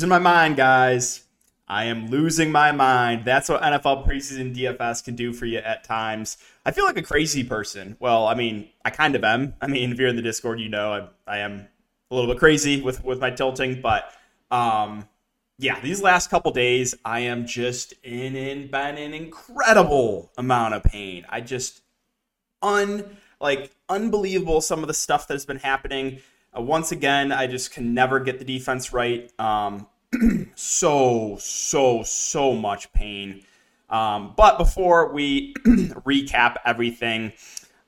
losing my mind, guys. I am losing my mind. That's what NFL preseason DFS can do for you at times. I feel like a crazy person. Well, I mean, I kind of am. I mean, if you're in the Discord, you know I, I am a little bit crazy with with my tilting, but um, yeah, these last couple days, I am just in in been an incredible amount of pain. I just un like unbelievable some of the stuff that's been happening. Uh, once again, I just can never get the defense right. Um, so, so, so much pain. Um, but before we recap everything,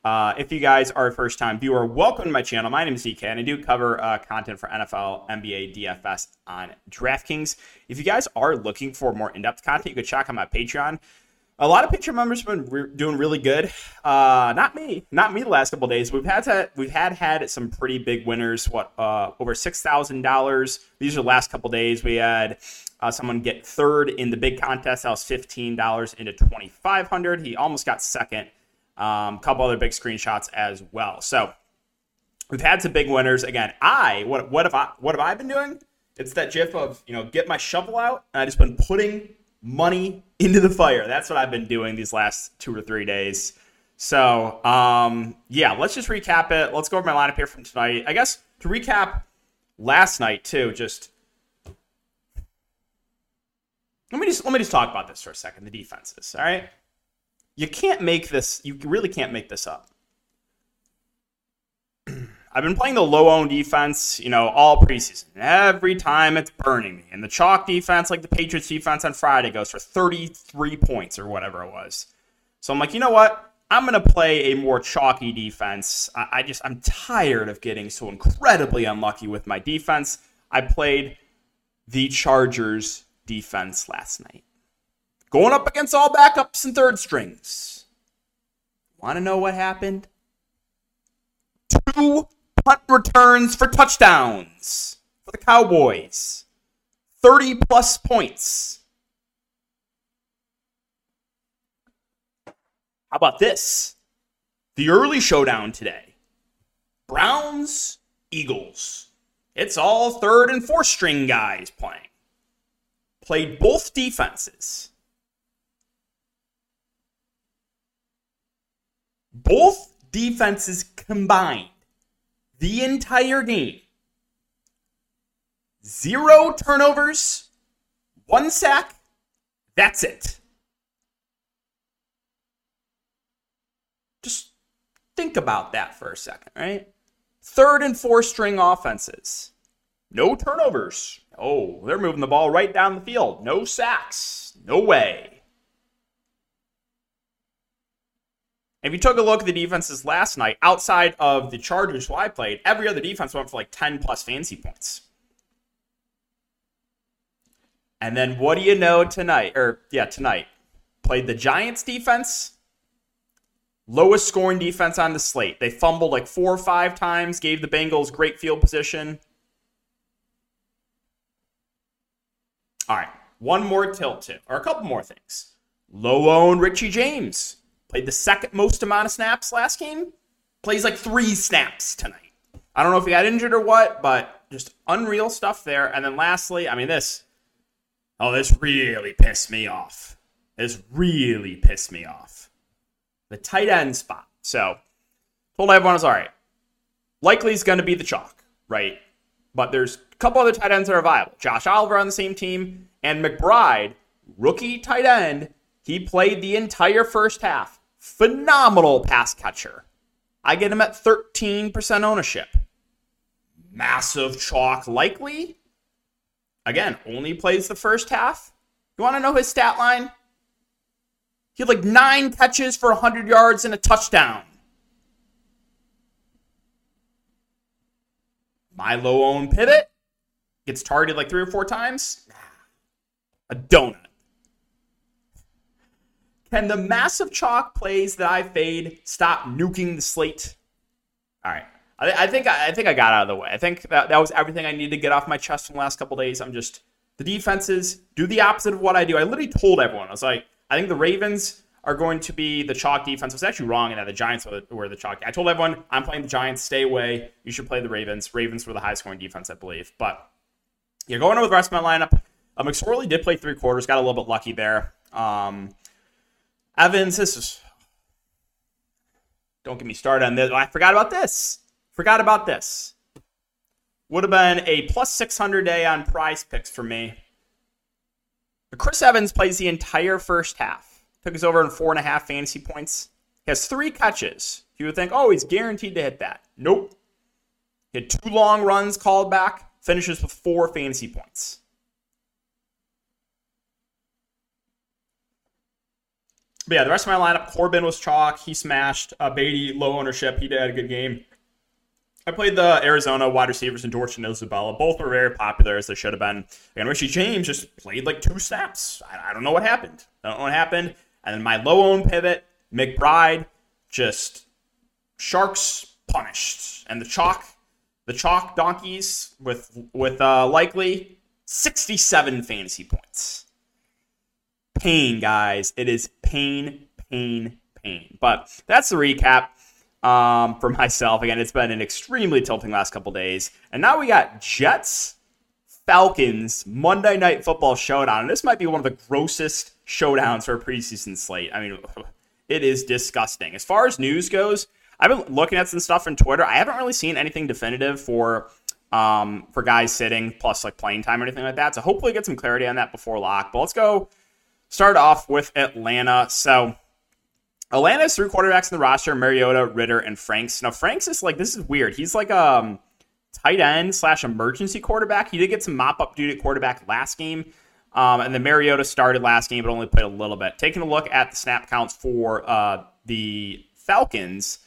uh, if you guys are a first time viewer, welcome to my channel. My name is DK, and I do cover uh, content for NFL, NBA, DFS on DraftKings. If you guys are looking for more in depth content, you can check out my Patreon a lot of Patreon members have been re- doing really good. Uh, not me, not me. The last couple days, we've had to, we've had had some pretty big winners. What uh, over six thousand dollars? These are the last couple days. We had uh, someone get third in the big contest. That was fifteen dollars into twenty five hundred. He almost got second. A um, couple other big screenshots as well. So we've had some big winners. Again, I what what have I what have I been doing? It's that gif of you know get my shovel out, and I just been putting money into the fire. That's what I've been doing these last two or three days. So, um, yeah, let's just recap it. Let's go over my lineup here from tonight. I guess to recap last night too. Just let me just let me just talk about this for a second. The defenses. All right, you can't make this. You really can't make this up. I've been playing the low owned defense, you know, all preseason. Every time it's burning me. And the chalk defense, like the Patriots defense on Friday, goes for 33 points or whatever it was. So I'm like, you know what? I'm going to play a more chalky defense. I, I just, I'm tired of getting so incredibly unlucky with my defense. I played the Chargers defense last night. Going up against all backups and third strings. Want to know what happened? Two punt returns for touchdowns for the Cowboys. 30 plus points. How about this? The early showdown today Browns, Eagles. It's all third and fourth string guys playing. Played both defenses. Both defenses combined the entire game. Zero turnovers, one sack. That's it. Just think about that for a second, right? Third and fourth string offenses. No turnovers. Oh, they're moving the ball right down the field. No sacks. No way. If you took a look at the defenses last night, outside of the Chargers who I played, every other defense went for like 10 plus fancy points. And then what do you know tonight? Or, yeah, tonight. Played the Giants defense, lowest scoring defense on the slate. They fumbled like four or five times, gave the Bengals great field position. All right, one more tilt tip, or a couple more things. Low owned Richie James Played the second most amount of snaps last game. Plays like three snaps tonight. I don't know if he got injured or what, but just unreal stuff there. And then lastly, I mean, this. Oh, this really pissed me off. This really pissed me off. The tight end spot. So, told everyone was all right. Likely is going to be the chalk, right? But there's a couple other tight ends that are viable. Josh Oliver on the same team, and McBride, rookie tight end. He played the entire first half phenomenal pass catcher. I get him at 13% ownership. Massive chalk likely. Again, only plays the first half. You want to know his stat line? He had like nine catches for 100 yards and a touchdown. My low own pivot gets targeted like three or four times. A donut. Can the massive chalk plays that I fade stop nuking the slate? All right. I, I think I, I, think I got out of the way. I think that, that was everything I needed to get off my chest in the last couple days. I'm just the defenses do the opposite of what I do. I literally told everyone. I was like, I think the Ravens are going to be the chalk defense. I was actually wrong in that the Giants were the, were the chalk. I told everyone I'm playing the Giants. Stay away. You should play the Ravens. Ravens were the high scoring defense, I believe. But yeah, going on with the rest of my lineup. Um, McSorley did play three quarters, got a little bit lucky there. Um, Evans, this is. Don't get me started on this. I forgot about this. Forgot about this. Would have been a plus 600 day on prize picks for me. Chris Evans plays the entire first half. Took us over in four and a half fantasy points. He has three catches. You would think, oh, he's guaranteed to hit that. Nope. He had two long runs called back, finishes with four fantasy points. But yeah, the rest of my lineup, Corbin was chalk. He smashed. Uh, Beatty, low ownership. He did a good game. I played the Arizona wide receivers and Dortch and Isabella. Both were very popular as they should have been. And Richie James just played like two snaps. I, I don't know what happened. I don't know what happened. And then my low owned pivot, McBride, just sharks punished. And the chalk, the chalk donkeys with with uh, likely 67 fantasy points. Pain, guys. It is pain, pain, pain. But that's the recap um, for myself. Again, it's been an extremely tilting last couple days. And now we got Jets, Falcons, Monday Night Football Showdown. And this might be one of the grossest showdowns for a preseason slate. I mean, it is disgusting. As far as news goes, I've been looking at some stuff on Twitter. I haven't really seen anything definitive for um, for guys sitting plus like playing time or anything like that. So hopefully get some clarity on that before lock. But let's go start off with Atlanta. So Atlanta has three quarterbacks in the roster: Mariota, Ridder, and Franks. Now Franks is like this is weird. He's like a um, tight end slash emergency quarterback. He did get some mop up duty at quarterback last game. Um, and then Mariota started last game, but only played a little bit. Taking a look at the snap counts for uh, the Falcons,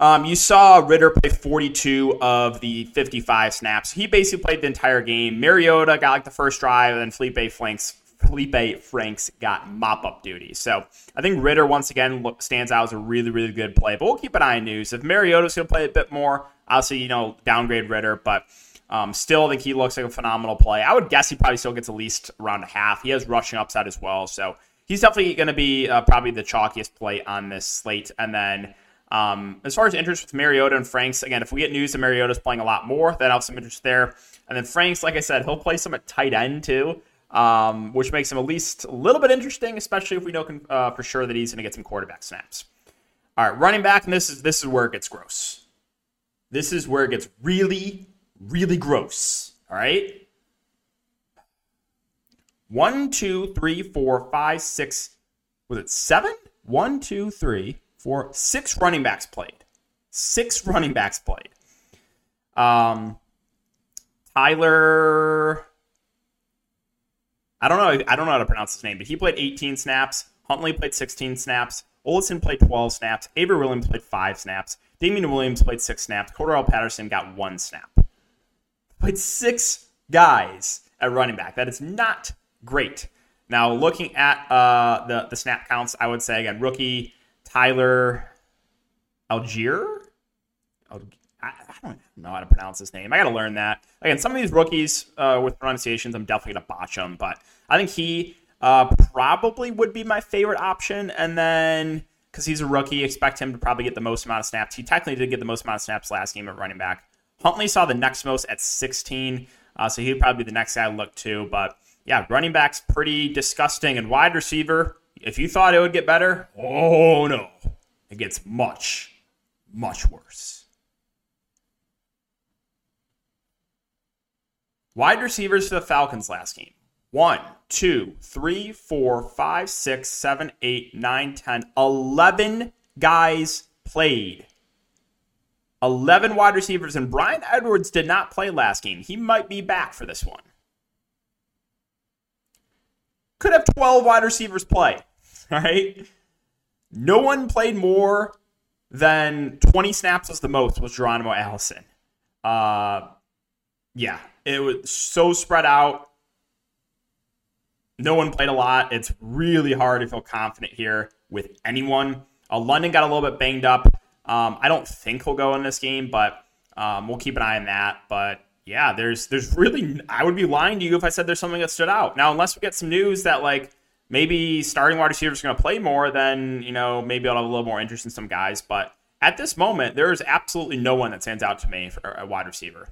um, you saw Ridder play 42 of the 55 snaps. He basically played the entire game. Mariota got like the first drive, and then Felipe Franks Felipe Franks got mop up duty. So I think Ridder once again stands out as a really, really good play. But we'll keep an eye on news. If Mariota's going to play a bit more, obviously, you know, downgrade Ridder, but um, still I think he looks like a phenomenal play. I would guess he probably still gets at least around a half. He has rushing upside as well. So he's definitely going to be uh, probably the chalkiest play on this slate. And then um, as far as interest with Mariota and Franks, again, if we get news that Mariota's playing a lot more, then I'll have some interest there. And then Franks, like I said, he'll play some at tight end too um, which makes him at least a little bit interesting, especially if we know uh, for sure that he's going to get some quarterback snaps. All right, running back, and this is this is where it gets gross. This is where it gets really, really gross. All right. One, two, three, four, five, six. Was it seven? One, two, three, four, six running backs played. Six running backs played. Um, Tyler I don't know. I don't know how to pronounce his name, but he played 18 snaps. Huntley played 16 snaps. Ollison played 12 snaps. Avery Williams played five snaps. Damien Williams played six snaps. Cordarrelle Patterson got one snap. Played six guys at running back. That is not great. Now, looking at uh, the the snap counts, I would say again, rookie Tyler I, don't know how to pronounce his name. I got to learn that. Again, some of these rookies uh, with pronunciations, I'm definitely going to botch them, but I think he uh, probably would be my favorite option. And then, because he's a rookie, expect him to probably get the most amount of snaps. He technically did get the most amount of snaps last game at running back. Huntley saw the next most at 16, uh, so he'd probably be the next guy to look to. But yeah, running back's pretty disgusting. And wide receiver, if you thought it would get better, oh no, it gets much, much worse. Wide receivers for the Falcons last game. One, two, three, four, five, six, seven, eight, nine, ten, eleven guys played. 11 wide receivers, and Bryan Edwards did not play last game. He might be back for this one. Could have 12 wide receivers play. Right. No one played more than 20 snaps was the most was Geronimo Allison. Uh, yeah, it was so spread out. No one played a lot. It's really hard to feel confident here with anyone. Uh, London got a little bit banged up. Um, I don't think he'll go in this game, but um, we'll keep an eye on that. But yeah, there's there's really I would be lying to you if I said there's something that stood out. Now, unless we get some news that like maybe starting wide receivers are going to play more, then you know maybe I'll have a little more interest in some guys. But at this moment, there is absolutely no one that stands out to me for a wide receiver.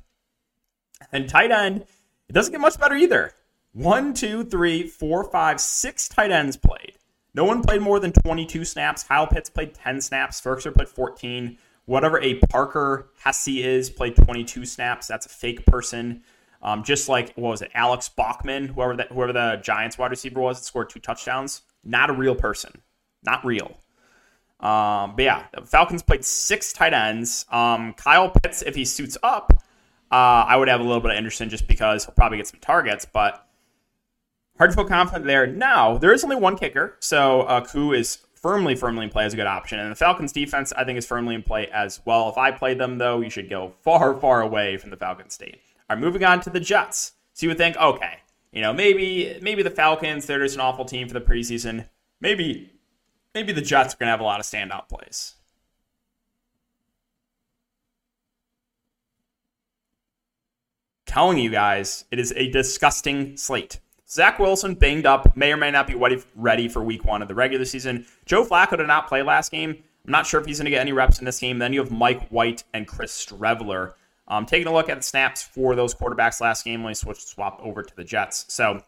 And tight end, It doesn't get much better either. One, two, three, four, five, six tight ends played. No one played more than 22 snaps. Kyle Pitts played 10 snaps. Firkser played 14. Whatever a Parker Hesse is, played 22 snaps. That's a fake person. Um, just like what was it, Alex Bachman, whoever that whoever the Giants wide receiver was that scored two touchdowns. Not a real person. Not real. Um, but yeah, the Falcons played six tight ends. Um, Kyle Pitts, if he suits up, uh, I would have a little bit of interest in just because he'll probably get some targets, but hard to feel confident there. Now, there is only one kicker, so uh, is firmly, firmly in play as a good option. And the Falcons defense, I think, is firmly in play as well. If I play them, though, you should go far, far away from the Falcons state. All right, moving on to the Jets. So you would think, okay, you know, maybe maybe the Falcons, they're just an awful team for the preseason. Maybe maybe the Jets are gonna have a lot of standout plays. Telling you guys, it is a disgusting slate. Zach Wilson banged up, may or may not be ready for week one of the regular season. Joe Flacco did not play last game. I'm not sure if he's going to get any reps in this game. Then you have Mike White and Chris Streveler. Um, taking a look at the snaps for those quarterbacks last game, let me switch swap over to the Jets. So,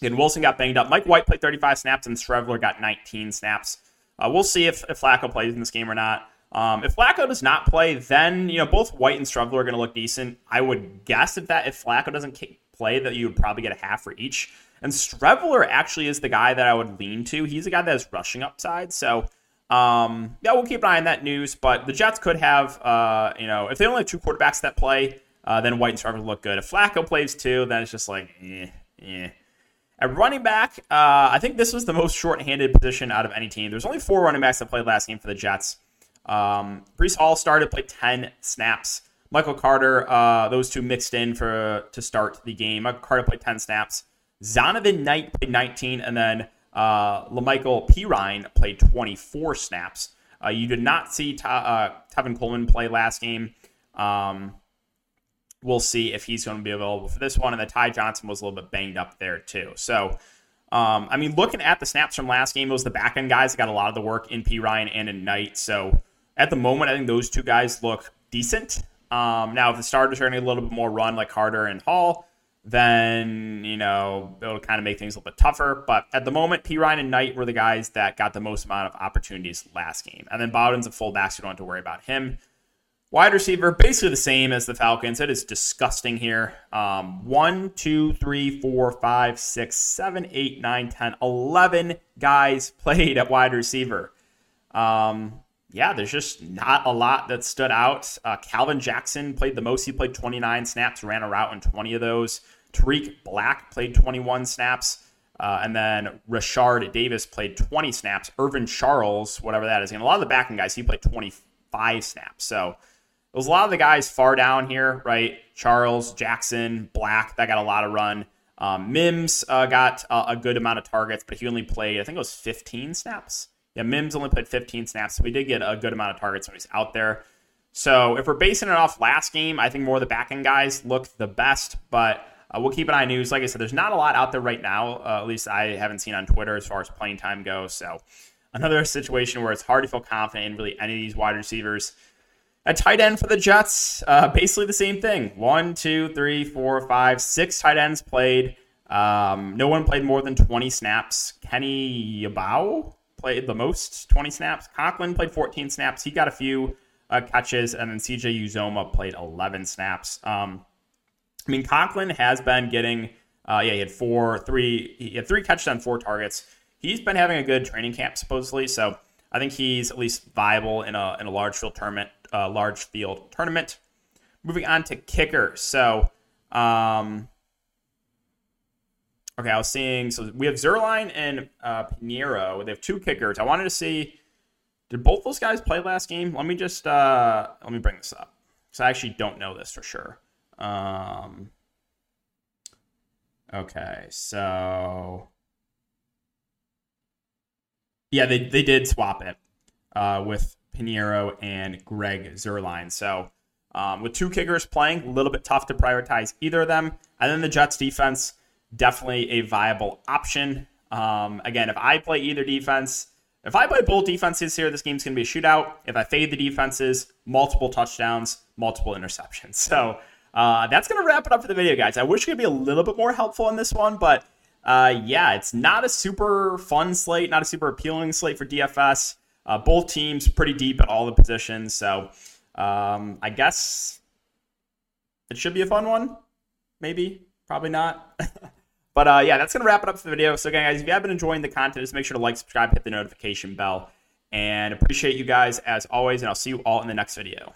again, Wilson got banged up. Mike White played 35 snaps, and Streveler got 19 snaps. Uh, we'll see if, if Flacco plays in this game or not. Um, if Flacco does not play, then you know both White and Streveler are going to look decent. I would guess if that if Flacco doesn't play, that you would probably get a half for each. And Streveler actually is the guy that I would lean to. He's the guy that has rushing upside. So um, yeah, we'll keep an eye on that news. But the Jets could have, uh, you know, if they only have two quarterbacks that play, uh, then White and Streveler look good. If Flacco plays two, then it's just like, eh, eh. At running back, uh, I think this was the most short-handed position out of any team. There's only four running backs that played last game for the Jets. Um, Breece Hall started, played 10 snaps. Michael Carter, uh, those two mixed in for to start the game. Michael Carter played 10 snaps. Zonovan Knight played 19, and then uh, La'Mical Perine played 24 snaps. Uh, you did not see uh, Tevin Coleman play last game. Um, we'll see if he's going to be available for this one. And then Ty Johnson was a little bit banged up there too. So, um, I mean, looking at the snaps from last game, it was the back end guys that got a lot of the work in Perine and in Knight. So at the moment, I think those two guys look decent. Um, now, if the starters are going to get a little bit more run like Carter and Hall, then you know it'll kind of make things a little bit tougher. But at the moment, Perine and Knight were the guys that got the most amount of opportunities last game, and then Bawden's a fullback, so you don't have to worry about him. Wide receiver, basically the same as the Falcons. It is disgusting here. Um, 1, 2, 3, 4, 5, 6, 7, 8, 9, 10, 11 guys played at wide receiver. Um, yeah, there's just not a lot that stood out. Uh, Calvin Jackson played the most. He played 29 snaps, ran a route in 20 of those. Tarik Black played 21 snaps. Uh, and then Rashard Davis played 20 snaps. Irvin Charles, whatever that is. And a lot of the backing guys, he played 25 snaps. So it was a lot of the guys far down here, right? Charles, Jackson, Black, that got a lot of run. Um, Mims uh, got a, a good amount of targets, but he only played, I think it was 15 snaps. Yeah, Mims only played 15 snaps, so we did get a good amount of targets when he's out there. So if we're basing it off last game, I think more of the back end guys look the best, but uh, we'll keep an eye on news. Like I said, there's not a lot out there right now, uh, at least I haven't seen on Twitter as far as playing time goes. So another situation where it's hard to feel confident in really any of these wide receivers. At tight end for the Jets, uh, basically the same thing. One, two, three, four, five, six tight ends played. Um, no one played more than 20 snaps. Kenny Yeboah played the most, 20 snaps. Conklin played 14 snaps. He got a few uh, catches, and then CJ Uzomah played 11 snaps. Um, I mean, Conklin has been getting, uh, yeah, he had four, three, he had three catches on four targets. He's been having a good training camp supposedly, so I think he's at least viable in a in a large field tournament. Uh, large field tournament. Moving on to kicker, so. Um, Okay, I was seeing. So we have Zuerlein and uh. They have two kickers. I wanted to see. Did both those guys play last game? Let me just uh, let me bring this up because I actually don't know this for sure. Um, okay, so yeah, they they did swap it uh, with Piñeiro and Greg Zuerlein. So um, with two kickers playing, a little bit tough to prioritize either of them. And then the Jets defense definitely a viable option. Um, again, if I play either defense, if I play both defenses here, this game's going to be a shootout. If I fade the defenses, multiple touchdowns, multiple interceptions. So uh, that's going to wrap it up for the video, guys. I wish I could be a little bit more helpful in this one, but uh, yeah, it's not a super fun slate, not a super appealing slate for DFS. Uh, both teams pretty deep at all the positions, so um, I guess it should be a fun one. Maybe, probably not. but uh, yeah, that's gonna wrap it up for the video. So again, guys, if you have been enjoying the content, just make sure to like, subscribe, hit the notification bell, and appreciate you guys as always. And I'll see you all in the next video.